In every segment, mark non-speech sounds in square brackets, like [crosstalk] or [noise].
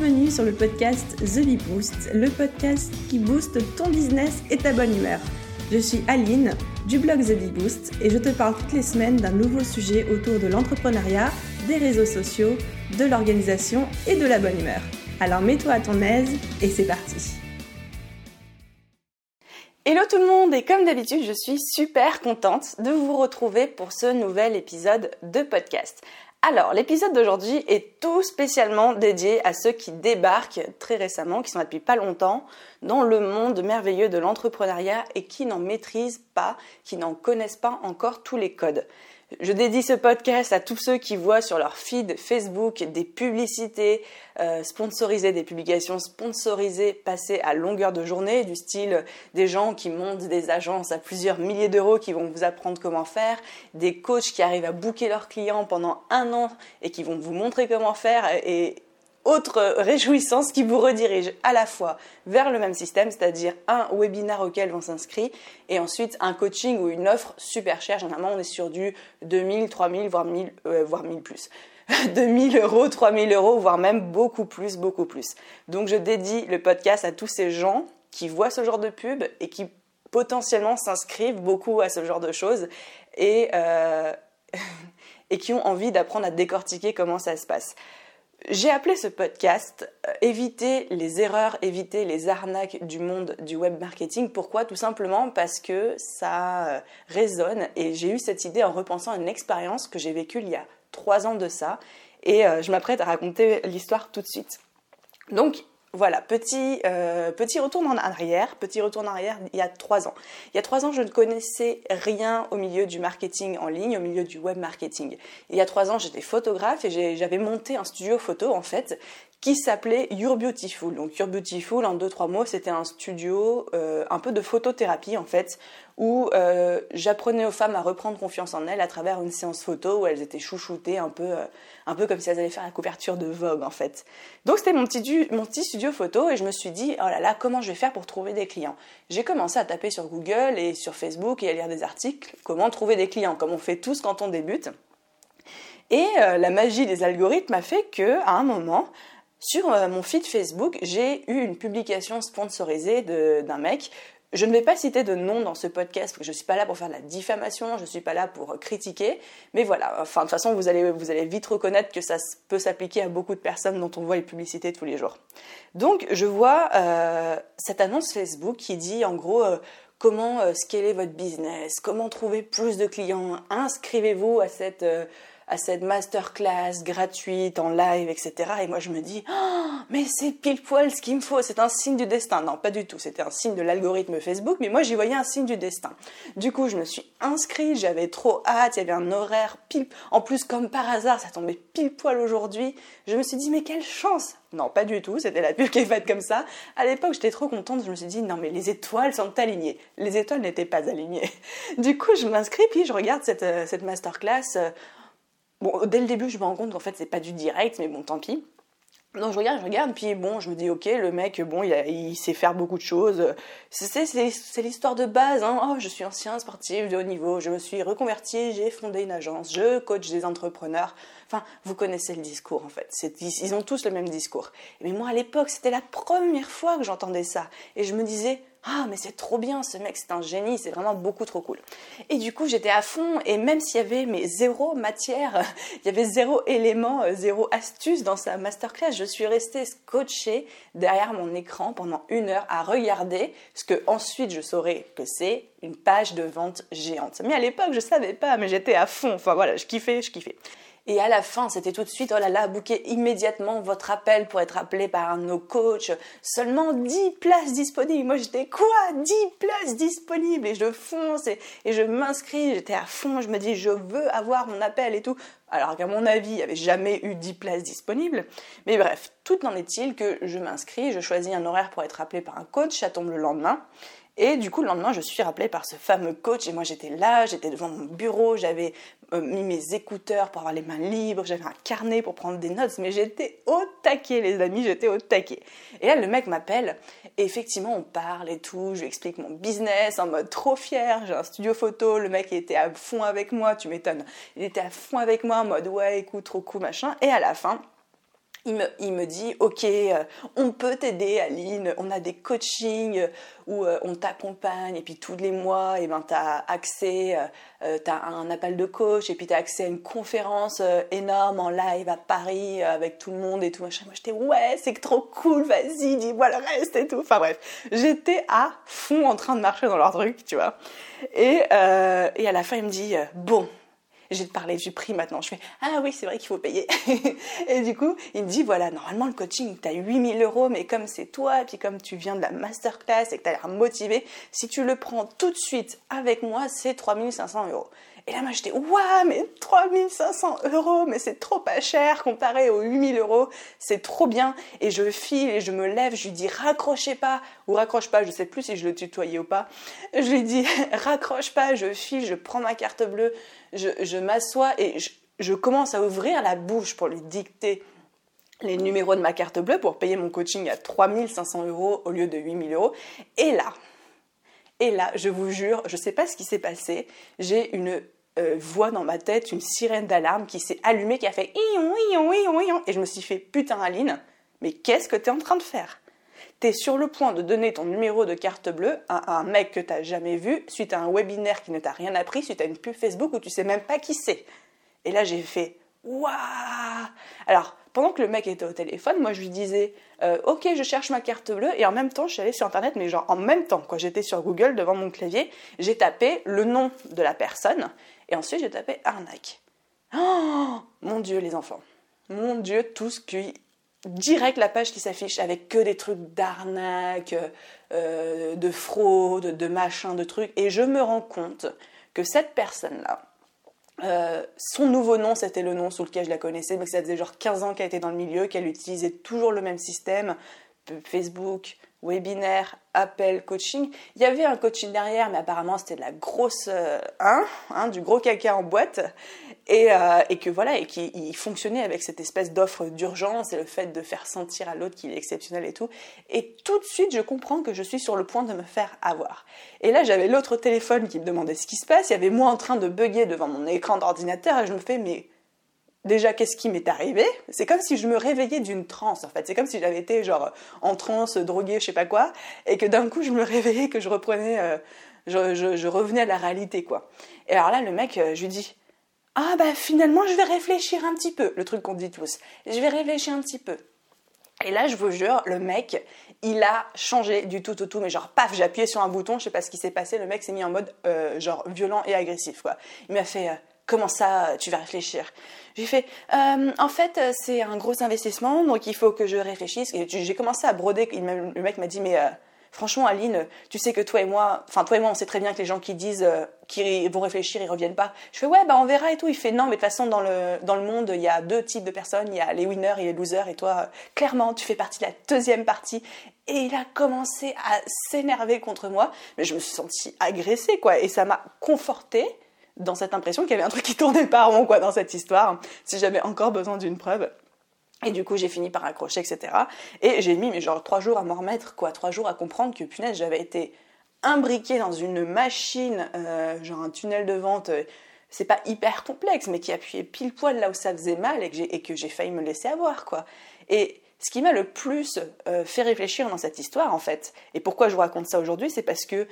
Bienvenue sur le podcast The Bee Boost, le podcast qui booste ton business et ta bonne humeur. Je suis Aline du blog The Bee Boost et je te parle toutes les semaines d'un nouveau sujet autour de l'entrepreneuriat, des réseaux sociaux, de l'organisation et de la bonne humeur. Alors mets-toi à ton aise et c'est parti. Hello tout le monde et comme d'habitude je suis super contente de vous retrouver pour ce nouvel épisode de podcast. Alors, l'épisode d'aujourd'hui est tout spécialement dédié à ceux qui débarquent très récemment, qui sont depuis pas longtemps, dans le monde merveilleux de l'entrepreneuriat et qui n'en maîtrisent pas, qui n'en connaissent pas encore tous les codes. Je dédie ce podcast à tous ceux qui voient sur leur feed Facebook des publicités euh, sponsorisées, des publications sponsorisées passer à longueur de journée, du style des gens qui montent des agences à plusieurs milliers d'euros qui vont vous apprendre comment faire, des coachs qui arrivent à booker leurs clients pendant un an et qui vont vous montrer comment faire et autre réjouissance qui vous redirige à la fois vers le même système, c'est-à-dire un webinar auquel on s'inscrit et ensuite un coaching ou une offre super chère. Généralement, on est sur du 2000, 3000, voire 1000, euh, voire 1000 plus. [laughs] 2000 euros, 3000 euros, voire même beaucoup plus, beaucoup plus. Donc, je dédie le podcast à tous ces gens qui voient ce genre de pub et qui potentiellement s'inscrivent beaucoup à ce genre de choses et, euh, [laughs] et qui ont envie d'apprendre à décortiquer comment ça se passe. J'ai appelé ce podcast euh, Éviter les erreurs, éviter les arnaques du monde du web marketing. Pourquoi? Tout simplement parce que ça euh, résonne et j'ai eu cette idée en repensant à une expérience que j'ai vécue il y a trois ans de ça et euh, je m'apprête à raconter l'histoire tout de suite. Donc voilà, petit, euh, petit retour en arrière, petit retour en arrière il y a trois ans. Il y a trois ans, je ne connaissais rien au milieu du marketing en ligne, au milieu du web marketing. Il y a trois ans, j'étais photographe et j'avais monté un studio photo en fait qui s'appelait You're Beautiful. Donc You're Beautiful, en deux trois mots, c'était un studio euh, un peu de photothérapie en fait, où euh, j'apprenais aux femmes à reprendre confiance en elles à travers une séance photo où elles étaient chouchoutées un peu, euh, un peu comme si elles allaient faire la couverture de Vogue en fait. Donc c'était mon petit, studio photo et je me suis dit oh là là comment je vais faire pour trouver des clients? J'ai commencé à taper sur Google et sur Facebook et à lire des articles comment trouver des clients comme on fait tous quand on débute. Et la magie des algorithmes a fait que à un moment sur euh, mon feed Facebook, j'ai eu une publication sponsorisée d'un mec. Je ne vais pas citer de nom dans ce podcast parce que je ne suis pas là pour faire de la diffamation, je ne suis pas là pour euh, critiquer, mais voilà, enfin de toute façon vous allez, vite reconnaître que ça peut s'appliquer à beaucoup de personnes dont on voit les publicités tous les jours. Donc je vois euh, cette annonce Facebook qui dit en gros comment scaler votre business, comment trouver plus de clients, inscrivez-vous à cette à cette masterclass gratuite en live, etc. Et moi, je me dis, oh, mais c'est pile poil ce qu'il me faut. C'est un signe du destin. Non, pas du tout. C'était un signe de l'algorithme Facebook, mais moi, j'y voyais un signe du destin. Du coup, je me suis inscrite. J'avais trop hâte. Il y avait un horaire pile. En plus, comme par hasard, ça tombait pile poil aujourd'hui. Je me suis dit, mais quelle chance. Non, pas du tout. C'était la pub qui est faite comme ça. À l'époque, j'étais trop contente. Je me suis dit, non, mais les étoiles sont alignées. Les étoiles n'étaient pas alignées. [laughs] Du coup, je m'inscris, puis je regarde cette, euh, cette masterclass euh, Bon, dès le début, je me rends compte qu'en fait, c'est pas du direct, mais bon, tant pis. Donc je regarde, je regarde, puis bon, je me dis ok, le mec, bon, il, il sait faire beaucoup de choses. C'est l'histoire de base. Hein. Oh, je suis ancien sportif de haut niveau, je me suis reconverti, j'ai fondé une agence, je coach des entrepreneurs. Enfin, vous connaissez le discours en fait. Ils ont tous le même discours. Mais moi à l'époque, c'était la première fois que j'entendais ça, et je me disais ah mais c'est trop bien ce mec c'est un génie c'est vraiment beaucoup trop cool. Et du coup j'étais à fond et même s'il y avait mes zéro matière [laughs] il y avait zéro élément euh, zéro astuce dans sa masterclass je suis restée scotchée derrière mon écran pendant une heure à regarder ce que ensuite je saurais que c'est une page de vente géante. Mais à l'époque je savais pas mais j'étais à fond. Enfin voilà je kiffais je kiffais et à la fin, c'était tout de suite, oh là là, bouquez immédiatement votre appel pour être appelé par un nos coachs. Seulement 10 places disponibles. Moi, j'étais quoi? 10 places disponibles Et je fonce et, je m'inscris. J'étais à fond. Je me dis, je veux avoir mon appel et tout. Alors qu'à mon avis, il n'y avait jamais eu 10 places disponibles. Mais bref, tout en est-il que je m'inscris, je choisis un horaire pour être appelé par un coach, ça tombe le lendemain. Et du coup, le lendemain, je suis rappelée par ce fameux coach. Et moi, j'étais là, j'étais devant mon bureau, j'avais euh, mis mes écouteurs pour avoir les mains libres, j'avais un carnet pour prendre des notes, mais j'étais au taquet, les amis, j'étais au taquet. Et là, le mec m'appelle, et effectivement, on parle et tout, je lui explique mon business en mode trop fier, j'ai un studio photo, le mec était à fond avec moi, tu m'étonnes. Il était à fond avec moi en mode ouais, écoute, trop cool, machin. Et à la fin, il me, dit, ok, euh, on peut t'aider Aline, on a des coachings où euh, on t'accompagne et puis tous les mois, et eh ben, as accès, euh, tu as un appel de coach et puis tu as accès à une conférence énorme en live à Paris avec tout le monde et tout machin. Moi j'étais, ouais, c'est trop cool, vas-y, dis-moi le reste et tout. Enfin bref, j'étais à fond en train de marcher dans leur truc, tu vois. Et à la fin, il me dit, bon, j'ai te parler du prix maintenant. Je fais Ah oui, c'est vrai qu'il faut payer. [laughs] et du coup, il me dit Voilà, normalement le coaching, tu as 8000 euros, mais comme c'est toi, puis comme tu viens de la masterclass et que tu as l'air motivé, si tu le prends tout de suite avec moi, c'est 3500 euros. Et là, moi, j'étais, waouh, mais 3500 euros, mais c'est trop pas cher comparé aux 8000 euros, c'est trop bien. Et je file et je me lève, je lui dis, raccrochez pas, ou raccroche pas, je sais plus si je le tutoyais ou pas. Je lui dis, [laughs] raccroche pas, je file, je prends ma carte bleue, je, m'assois et je, commence à ouvrir la bouche pour lui dicter les numéros de ma carte bleue pour payer mon coaching à 3500 euros au lieu de 8000 euros. Et là, et là, je vous jure, je sais pas ce qui s'est passé, j'ai une euh, voix dans ma tête, une sirène d'alarme qui s'est allumée, qui a fait ion, ion, ion, ion, et je me suis fait putain Aline, mais qu'est-ce que tu es en train de faire? Tu es sur le point de donner ton numéro de carte bleue à un mec que tu n'as jamais vu, suite à un webinaire qui ne t'a rien appris, suite à une pub Facebook où tu sais même pas qui c'est. Et là, j'ai fait waouh! Alors, pendant que le mec était au téléphone, moi je lui disais euh, Ok, je cherche ma carte bleue. Et en même temps, je suis allée sur internet, mais genre en même temps, quand j'étais sur Google devant mon clavier, j'ai tapé le nom de la personne. Et ensuite, j'ai tapé arnaque. Oh mon Dieu, les enfants. Mon Dieu, tout ce qui. Direct la page qui s'affiche avec que des trucs d'arnaque, euh, de fraude, de machin, de trucs. Et je me rends compte que cette personne-là, euh, son nouveau nom, c'était le nom sous lequel je la connaissais, mais ça faisait genre 15 ans qu'elle était dans le milieu, qu'elle utilisait toujours le même système, Facebook, webinaire, appel, coaching. Il y avait un coaching derrière, mais apparemment c'était de la grosse euh, hein, du gros caca en boîte, et, euh, et que voilà, et qui fonctionnait avec cette espèce d'offre d'urgence et le fait de faire sentir à l'autre qu'il est exceptionnel et tout. Et tout de suite, je comprends que je suis sur le point de me faire avoir. Et là, j'avais l'autre téléphone qui me demandait ce qui se passe. Il y avait moi en train de bugger devant mon écran d'ordinateur, et je me fais mais déjà qu'est-ce qui m'est arrivé? C'est comme si je me réveillais d'une transe en fait. C'est comme si j'avais été genre en transe, droguée, je sais pas quoi, et que d'un coup je me réveillais, que je reprenais, euh, je, revenais à la réalité quoi. Et alors là le mec, euh, je lui dis ah bah finalement je vais réfléchir un petit peu, le truc qu'on dit tous. Je vais réfléchir un petit peu. Et là, je vous jure, le mec, il a changé du tout au tout, mais genre paf, j'ai appuyé sur un bouton, je sais pas ce qui s'est passé, le mec s'est mis en mode euh, genre violent et agressif quoi. Il m'a fait comment ça tu vas réfléchir? J'ai fait euh, en fait c'est un gros investissement donc il faut que je réfléchisse. Et j'ai commencé à broder. le mec m'a dit mais euh, franchement Aline, tu sais que toi et moi, enfin toi et moi on sait très bien que les gens qui disent euh, qu'ils vont réfléchir ils reviennent pas. Je fais ouais bah on verra et tout. Il fait non mais de toute façon dans le dans le monde il y a deux types de personnes, il y a les winners et les losers et toi clairement tu fais partie de la deuxième partie. Et il a commencé à s'énerver contre moi, mais je me suis sentie agressée quoi et ça m'a confortée dans cette impression qu'il y avait un truc qui tournait pas rond quoi dans cette histoire, si j'avais encore besoin d'une preuve. Et du coup, j'ai fini par accrocher, etc. Et j'ai mis, mais genre, trois jours à m'en remettre, quoi. Trois jours à comprendre que, punaise, j'avais été imbriquée dans une machine, euh, genre un tunnel de vente, euh, c'est pas hyper complexe, mais qui appuyait pile poil là où ça faisait mal et que j'ai, failli me laisser avoir, quoi. Et ce qui m'a le plus euh, fait réfléchir dans cette histoire, en fait, et pourquoi je vous raconte ça aujourd'hui, c'est parce que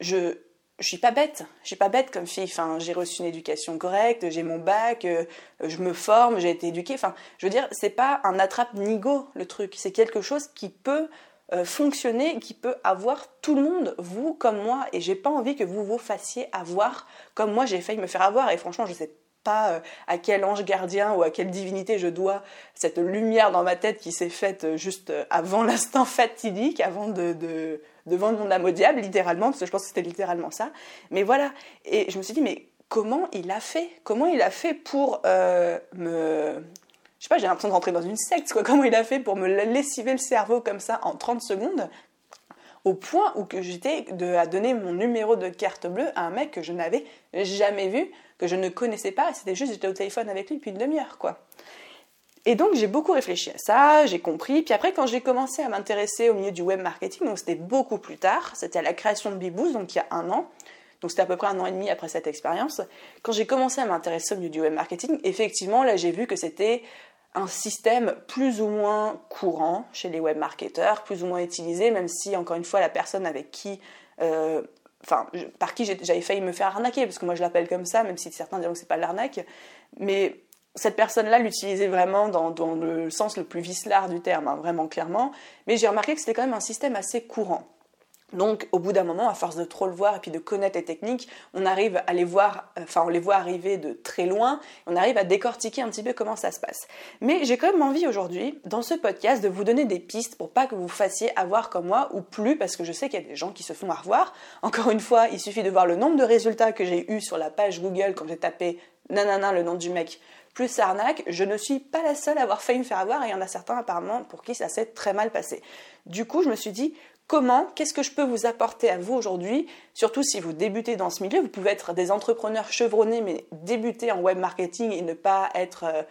je, je suis pas bête, je suis pas bête comme fille. J'ai reçu une éducation correcte, j'ai mon bac, euh, je me forme, j'ai été éduquée. Enfin, je veux dire, c'est pas un attrape-nigo le truc. C'est quelque chose qui peut euh, fonctionner, qui peut avoir tout le monde, vous comme moi. Et j'ai pas envie que vous vous fassiez avoir comme moi j'ai failli me faire avoir. Et franchement, je sais pas euh, à quel ange gardien ou à quelle divinité je dois cette lumière dans ma tête qui s'est faite juste avant l'instant fatidique, avant de de vendre mon âme au diable, littéralement, parce que je pense que c'était littéralement ça. Mais voilà, et je me suis dit, mais comment il a fait? Comment il a fait pour euh, me... Je sais pas, j'ai l'impression de rentrer dans une secte, quoi. Comment il a fait pour me lessiver le cerveau comme ça en 30 secondes? Au point où que j'étais à donner mon numéro de carte bleue à un mec que je n'avais jamais vu, que je ne connaissais pas, c'était juste j'étais au téléphone avec lui depuis une demi-heure quoi. Et donc j'ai beaucoup réfléchi à ça, j'ai compris. Puis après, quand j'ai commencé à m'intéresser au milieu du web marketing, donc c'était beaucoup plus tard, c'était à la création de Biboost, donc il y a un an. Donc c'était à peu près un an et demi après cette expérience. Quand j'ai commencé à m'intéresser au milieu du web marketing, effectivement, là j'ai vu que c'était un système plus ou moins courant chez les web marketeurs, plus ou moins utilisé, même si, encore une fois, la personne avec qui, euh, enfin, par qui j'avais failli me faire arnaquer, parce que moi je l'appelle comme ça, même si certains diront que c'est pas de l'arnaque, mais cette personne-là l'utilisait vraiment dans, le sens le plus vicelard du terme, hein, vraiment clairement, mais j'ai remarqué que c'était quand même un système assez courant. Donc, au bout d'un moment, à force de trop le voir et puis de connaître les techniques, on arrive à les voir, enfin, on les voit arriver de très loin, on arrive à décortiquer un petit peu comment ça se passe. Mais j'ai quand même envie aujourd'hui, dans ce podcast, de vous donner des pistes pour pas que vous fassiez avoir comme moi ou plus, parce que je sais qu'il y a des gens qui se font avoir. Encore une fois, il suffit de voir le nombre de résultats que j'ai eu sur la page Google quand j'ai tapé nanana le nom du mec plus arnaque, je ne suis pas la seule à avoir failli me faire avoir et il y en a certains apparemment pour qui ça s'est très mal passé. Du coup, je me suis dit, Comment, qu'est-ce que je peux vous apporter à vous aujourd'hui? Surtout si vous débutez dans ce milieu, vous pouvez être des entrepreneurs chevronnés, mais débuter en web marketing et ne pas être euh,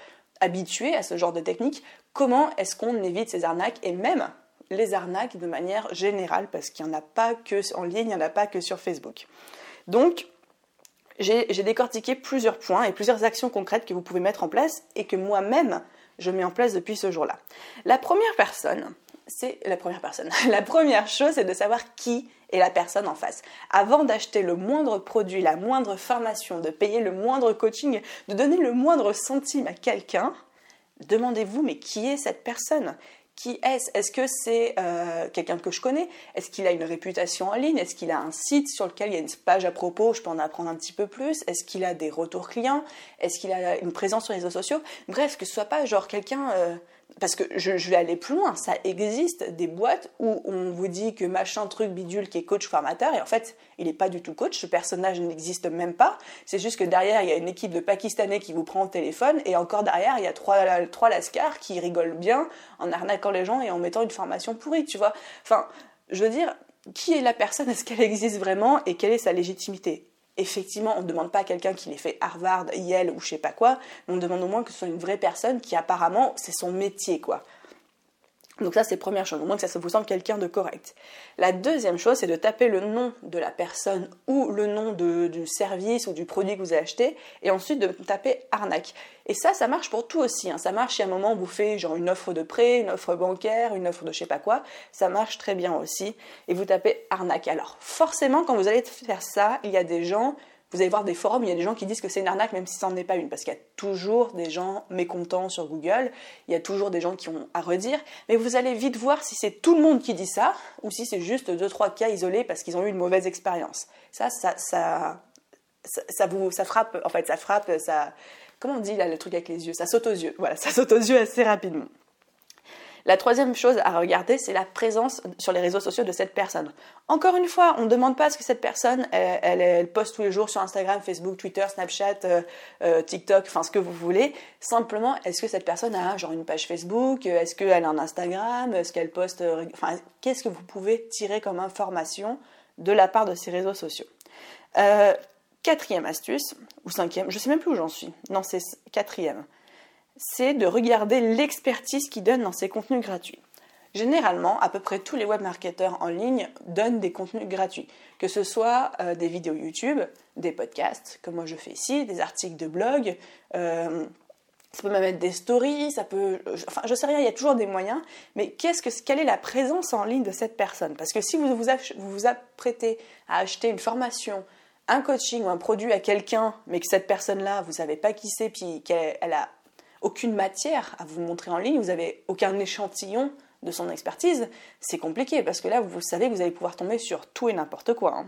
habitué à ce genre de technique. Comment est-ce qu'on évite ces arnaques et même les arnaques de manière générale? Parce qu'il n'y en a pas que en ligne, il n'y en a pas que sur Facebook. Donc, j'ai décortiqué plusieurs points et plusieurs actions concrètes que vous pouvez mettre en place et que moi-même, je mets en place depuis ce jour-là. La première personne, c'est la première personne. [laughs] La première chose, c'est de savoir qui est la personne en face. Avant d'acheter le moindre produit, la moindre formation, de payer le moindre coaching, de donner le moindre centime à quelqu'un, demandez-vous, mais qui est cette personne? Qui est-ce? Est-ce que c'est euh, quelqu'un que je connais? Est-ce qu'il a une réputation en ligne? Est-ce qu'il a un site sur lequel il y a une page à propos? Je peux en apprendre un petit peu plus. Est-ce qu'il a des retours clients? Est-ce qu'il a une présence sur les réseaux sociaux? Bref, que ce soit pas genre quelqu'un euh, parce que je, vais aller plus loin, ça existe des boîtes où on vous dit que machin truc bidule qui est coach formateur et en fait il n'est pas du tout coach, ce personnage n'existe même pas, c'est juste que derrière il y a une équipe de Pakistanais qui vous prend au téléphone et encore derrière il y a trois, trois lascars qui rigolent bien en arnaquant les gens et en mettant une formation pourrie, tu vois. Enfin, je veux dire, qui est la personne, est-ce qu'elle existe vraiment? Et quelle est sa légitimité? Effectivement, on ne demande pas à quelqu'un qui l'ait fait Harvard, Yale ou je sais pas quoi, on demande au moins que ce soit une vraie personne qui apparemment c'est son métier quoi. Donc ça c'est première chose, au moins que ça vous semble quelqu'un de correct. La deuxième chose c'est de taper le nom de la personne ou le nom du service ou du produit que vous avez acheté et ensuite de taper arnaque. Et ça ça marche pour tout aussi, hein. ça marche si à un moment vous faites genre une offre de prêt, une offre bancaire, une offre de je sais pas quoi, ça marche très bien aussi et vous tapez arnaque. Alors forcément quand vous allez faire ça, il y a des gens vous allez voir des forums, il y a des gens qui disent que c'est une arnaque même si ça n'en est pas une, parce qu'il y a toujours des gens mécontents sur Google, il y a toujours des gens qui ont à redire, mais vous allez vite voir si c'est tout le monde qui dit ça, ou si c'est juste deux trois cas isolés parce qu'ils ont eu une mauvaise expérience. Ça, ça, ça, ça, vous, ça frappe, en fait, ça frappe, ça, comment on dit là le truc avec les yeux, ça saute aux yeux, voilà, ça saute aux yeux assez rapidement. La troisième chose à regarder, c'est la présence sur les réseaux sociaux de cette personne. Encore une fois, on ne demande pas ce que cette personne, elle, poste tous les jours sur Instagram, Facebook, Twitter, Snapchat, euh, euh, TikTok, enfin ce que vous voulez. Simplement, est-ce que cette personne a genre une page Facebook? Est-ce qu'elle a un Instagram? Est-ce qu'elle poste euh, qu'est-ce que vous pouvez tirer comme information de la part de ces réseaux sociaux? Quatrième astuce, ou cinquième, je sais même plus où j'en suis. Non, c'est quatrième c'est de regarder l'expertise qu'ils donnent dans ces contenus gratuits. Généralement, à peu près tous les webmarketeurs en ligne donnent des contenus gratuits, que ce soit euh, des vidéos YouTube, des podcasts, comme moi je fais ici, des articles de blog, euh, ça peut même être des stories, ça peut, enfin je sais rien, il y a toujours des moyens, mais qu'est-ce que, quelle est la présence en ligne de cette personne? Parce que si vous vous, vous vous apprêtez à acheter une formation, un coaching ou un produit à quelqu'un, mais que cette personne-là, vous savez pas qui c'est, puis qu'elle a aucune matière à vous montrer en ligne, vous n'avez aucun échantillon de son expertise, c'est compliqué parce que là, vous savez que vous allez pouvoir tomber sur tout et n'importe quoi. Hein.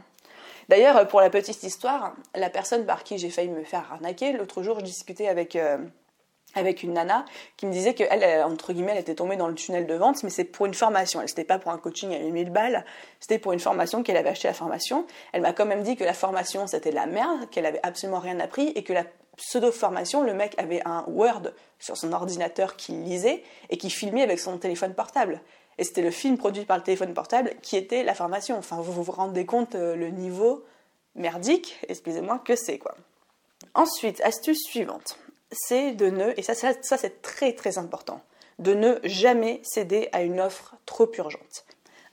D'ailleurs, pour la petite histoire, la personne par qui j'ai failli me faire arnaquer, l'autre jour, je discutais avec, euh, avec une nana qui me disait qu'elle, entre guillemets, elle était tombée dans le tunnel de vente, mais c'est pour une formation. Elle, n'était pas pour un coaching à 1000 balles, c'était pour une formation qu'elle avait acheté la formation. Elle m'a quand même dit que la formation, c'était de la merde, qu'elle avait absolument rien appris et que la pseudo-formation, le mec avait un Word sur son ordinateur qu'il lisait et qui filmait avec son téléphone portable. Et c'était le film produit par le téléphone portable qui était la formation. Enfin, vous vous rendez compte euh, le niveau merdique, excusez-moi, que c'est quoi. Ensuite, astuce suivante, c'est de ne, et ça, c'est très très important, de ne jamais céder à une offre trop urgente.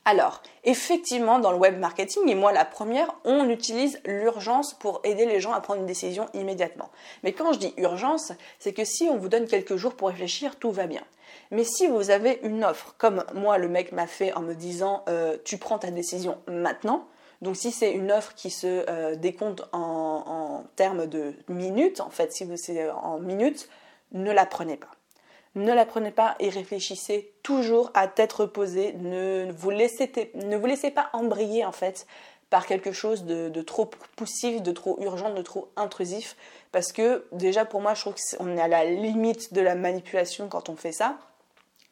Alors, effectivement, dans le web marketing, et moi la première, on utilise l'urgence pour aider les gens à prendre une décision immédiatement. Mais quand je dis urgence, c'est que si on vous donne quelques jours pour réfléchir, tout va bien. Mais si vous avez une offre, comme moi le mec m'a fait en me disant euh, tu prends ta décision maintenant, donc si c'est une offre qui se euh, décompte en, termes de minutes, en fait, si c'est en minutes, ne la prenez pas ne la prenez pas et réfléchissez toujours à tête reposée. Ne vous laissez, ne vous laissez pas embrayer en fait par quelque chose de, trop poussif, de trop urgent, de trop intrusif. Parce que déjà pour moi, je trouve qu'on est à la limite de la manipulation quand on fait ça.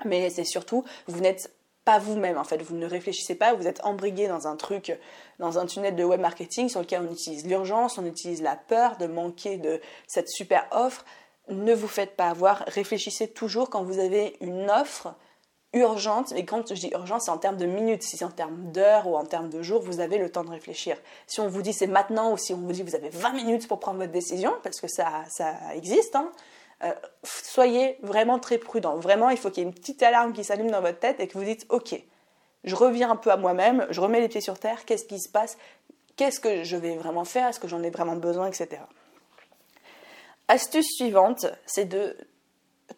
Mais c'est surtout, vous n'êtes pas vous-même en fait, vous ne réfléchissez pas, vous êtes embrigué dans un truc, dans un tunnel de web marketing sur lequel on utilise l'urgence, on utilise la peur de manquer de cette super offre. Ne vous faites pas avoir, réfléchissez toujours quand vous avez une offre urgente, et quand je dis urgente, c'est en termes de minutes, si c'est en termes d'heures ou en termes de jours, vous avez le temps de réfléchir. Si on vous dit c'est maintenant ou si on vous dit vous avez 20 minutes pour prendre votre décision, parce que ça, ça existe, hein, euh, soyez vraiment très prudent. Vraiment, il faut qu'il y ait une petite alarme qui s'allume dans votre tête et que vous dites ok, je reviens un peu à moi-même, je remets les pieds sur terre, qu'est-ce qui se passe, qu'est-ce que je vais vraiment faire, est-ce que j'en ai vraiment besoin, etc. Astuce suivante, c'est de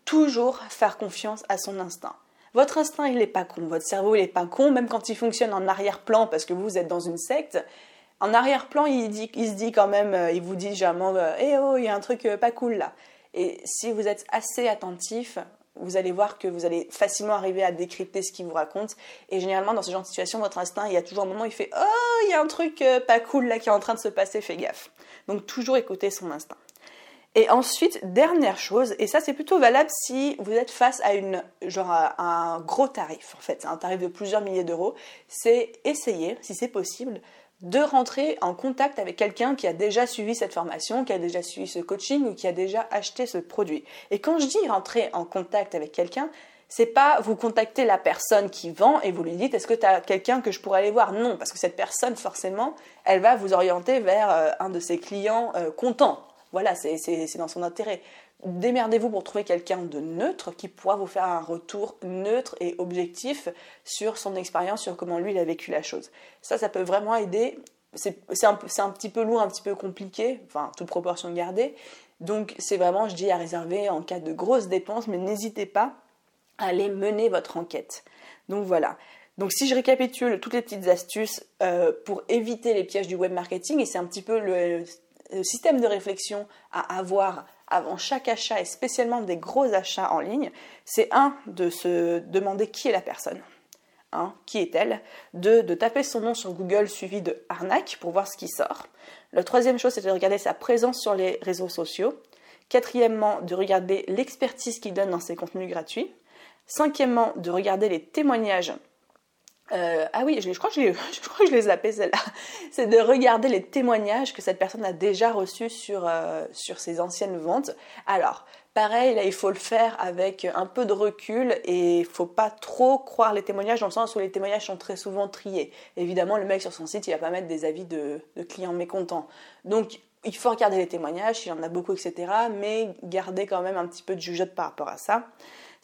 toujours faire confiance à son instinct. Votre instinct, il n'est pas con, votre cerveau, il n'est pas con, même quand il fonctionne en arrière-plan parce que vous êtes dans une secte. En arrière-plan, il, se dit quand même, euh, il vous dit généralement, euh, eh oh, il y a un truc pas cool là. Et si vous êtes assez attentif, vous allez voir que vous allez facilement arriver à décrypter ce qu'il vous raconte. Et généralement, dans ce genre de situation, votre instinct, il y a toujours un moment où il fait Oh, il y a un truc pas cool là qui est en train de se passer, fais gaffe. Donc, toujours écouter son instinct. Et ensuite, dernière chose, et ça c'est plutôt valable si vous êtes face à une genre un gros tarif en fait, un tarif de plusieurs milliers d'euros, c'est essayer, si c'est possible, de rentrer en contact avec quelqu'un qui a déjà suivi cette formation, qui a déjà suivi ce coaching ou qui a déjà acheté ce produit. Et quand je dis rentrer en contact avec quelqu'un, c'est pas vous contacter la personne qui vend et vous lui dites est-ce que tu as quelqu'un que je pourrais aller voir? Non, parce que cette personne forcément, elle va vous orienter vers euh, un de ses clients euh, contents voilà, c'est dans son intérêt. Démerdez-vous pour trouver quelqu'un de neutre qui pourra vous faire un retour neutre et objectif sur son expérience, sur comment lui il a vécu la chose. Ça, ça peut vraiment aider. C'est un, petit peu lourd, un petit peu compliqué, enfin, toute proportion gardée. Donc, c'est vraiment, je dis, à réserver en cas de grosses dépenses, mais n'hésitez pas à aller mener votre enquête. Donc voilà. Donc si je récapitule toutes les petites astuces euh, pour éviter les pièges du web marketing, et c'est un petit peu le système de réflexion à avoir avant chaque achat et spécialement des gros achats en ligne, c'est un de se demander qui est la personne. Hein, qui est-elle Deux, de taper son nom sur Google suivi de arnaque pour voir ce qui sort. La troisième chose, c'est de regarder sa présence sur les réseaux sociaux. Quatrièmement, de regarder l'expertise qu'il donne dans ses contenus gratuits. Cinquièmement, de regarder les témoignages euh, ah oui, je, crois que je, [laughs] je, crois les appelle celle-là. C'est de regarder les témoignages que cette personne a déjà reçus sur, euh, sur ses anciennes ventes. Alors, pareil, là, il faut le faire avec un peu de recul et il faut pas trop croire les témoignages dans le sens où les témoignages sont très souvent triés. Évidemment, le mec sur son site, il va pas mettre des avis de, de clients mécontents. Donc, il faut regarder les témoignages, il y en a beaucoup, etc. Mais garder quand même un petit peu de jugeote par rapport à ça.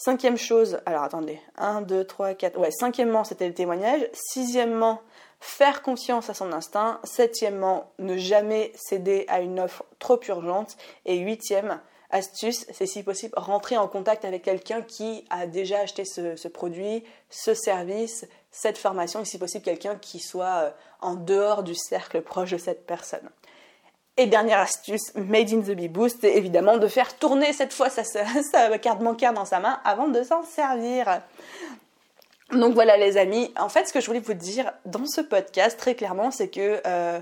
Cinquième chose, alors attendez, 1, 2, 3, 4, ouais, cinquièmement, c'était le témoignage. Sixièmement, faire confiance à son instinct. Septièmement, ne jamais céder à une offre trop urgente. Et huitième, astuce, c'est si possible rentrer en contact avec quelqu'un qui a déjà acheté ce, ce, produit, ce service, cette formation, et si possible quelqu'un qui soit euh, en dehors du cercle proche de cette personne. Et dernière astuce, Made in the Bee Boost, c'est évidemment de faire tourner cette fois [laughs] sa, carte bancaire dans sa main avant de s'en servir. Donc voilà les amis, en fait ce que je voulais vous dire dans ce podcast très clairement c'est que euh,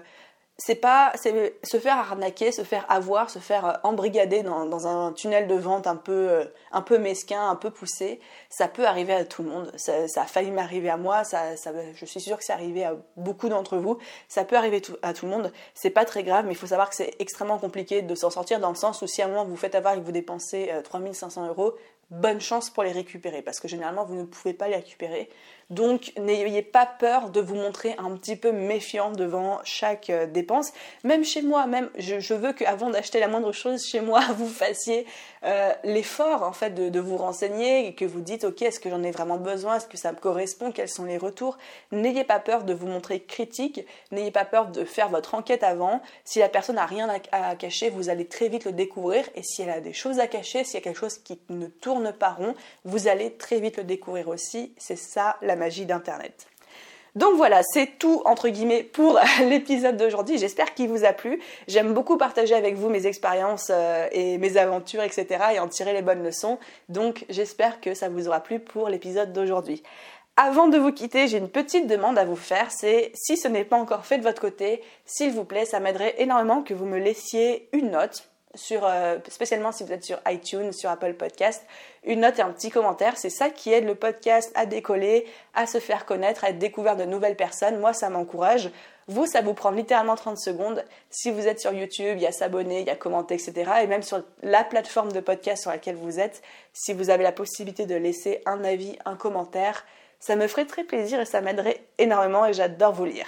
c'est pas se faire arnaquer, se faire avoir, se faire euh, embrigader dans, un tunnel de vente un peu euh, un peu mesquin, un peu poussé, ça peut arriver à tout le monde. Ça, a failli m'arriver à moi, ça, ça, je suis sûre que c'est arrivé à beaucoup d'entre vous. Ça peut arriver à tout le monde. C'est pas très grave, mais il faut savoir que c'est extrêmement compliqué de s'en sortir dans le sens où si à un moment vous faites avoir et que vous dépensez 3500 euh, euros, bonne chance pour les récupérer parce que généralement vous ne pouvez pas les récupérer. Donc n'ayez pas peur de vous montrer un petit peu méfiant devant chaque euh, dépense. Même chez moi, même je, veux qu'avant d'acheter la moindre chose chez moi, [laughs] vous fassiez euh, l'effort en fait de, vous renseigner et que vous dites ok est-ce que j'en ai vraiment besoin, est-ce que ça me correspond, quels sont les retours? N'ayez pas peur de vous montrer critique, n'ayez pas peur de faire votre enquête avant. Si la personne n'a rien à, à cacher, vous allez très vite le découvrir et si elle a des choses à cacher, s'il y a quelque chose qui ne tourne pas rond, vous allez très vite le découvrir aussi. C'est ça magie d'Internet. Donc voilà, c'est tout entre guillemets pour [laughs] l'épisode d'aujourd'hui. J'espère qu'il vous a plu. J'aime beaucoup partager avec vous mes expériences euh, et mes aventures, etc. et en tirer les bonnes leçons. Donc j'espère que ça vous aura plu pour l'épisode d'aujourd'hui. Avant de vous quitter, j'ai une petite demande à vous faire, c'est si ce n'est pas encore fait de votre côté, s'il vous plaît, ça m'aiderait énormément que vous me laissiez une note sur, euh, spécialement si vous êtes sur iTunes, sur Apple Podcast, une note et un petit commentaire. C'est ça qui aide le podcast à décoller, à se faire connaître, à être découvert de nouvelles personnes. Moi, ça m'encourage. Vous, ça vous prend littéralement 30 secondes. Si vous êtes sur YouTube, il y a s'abonner, il y a commenter, etc. Et même sur la plateforme de podcast sur laquelle vous êtes, si vous avez la possibilité de laisser un avis, un commentaire, ça me ferait très plaisir et ça m'aiderait énormément et j'adore vous lire.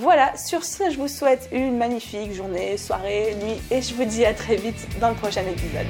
Voilà, sur ce, je vous souhaite une magnifique journée, soirée, nuit et je vous dis à très vite dans le prochain épisode.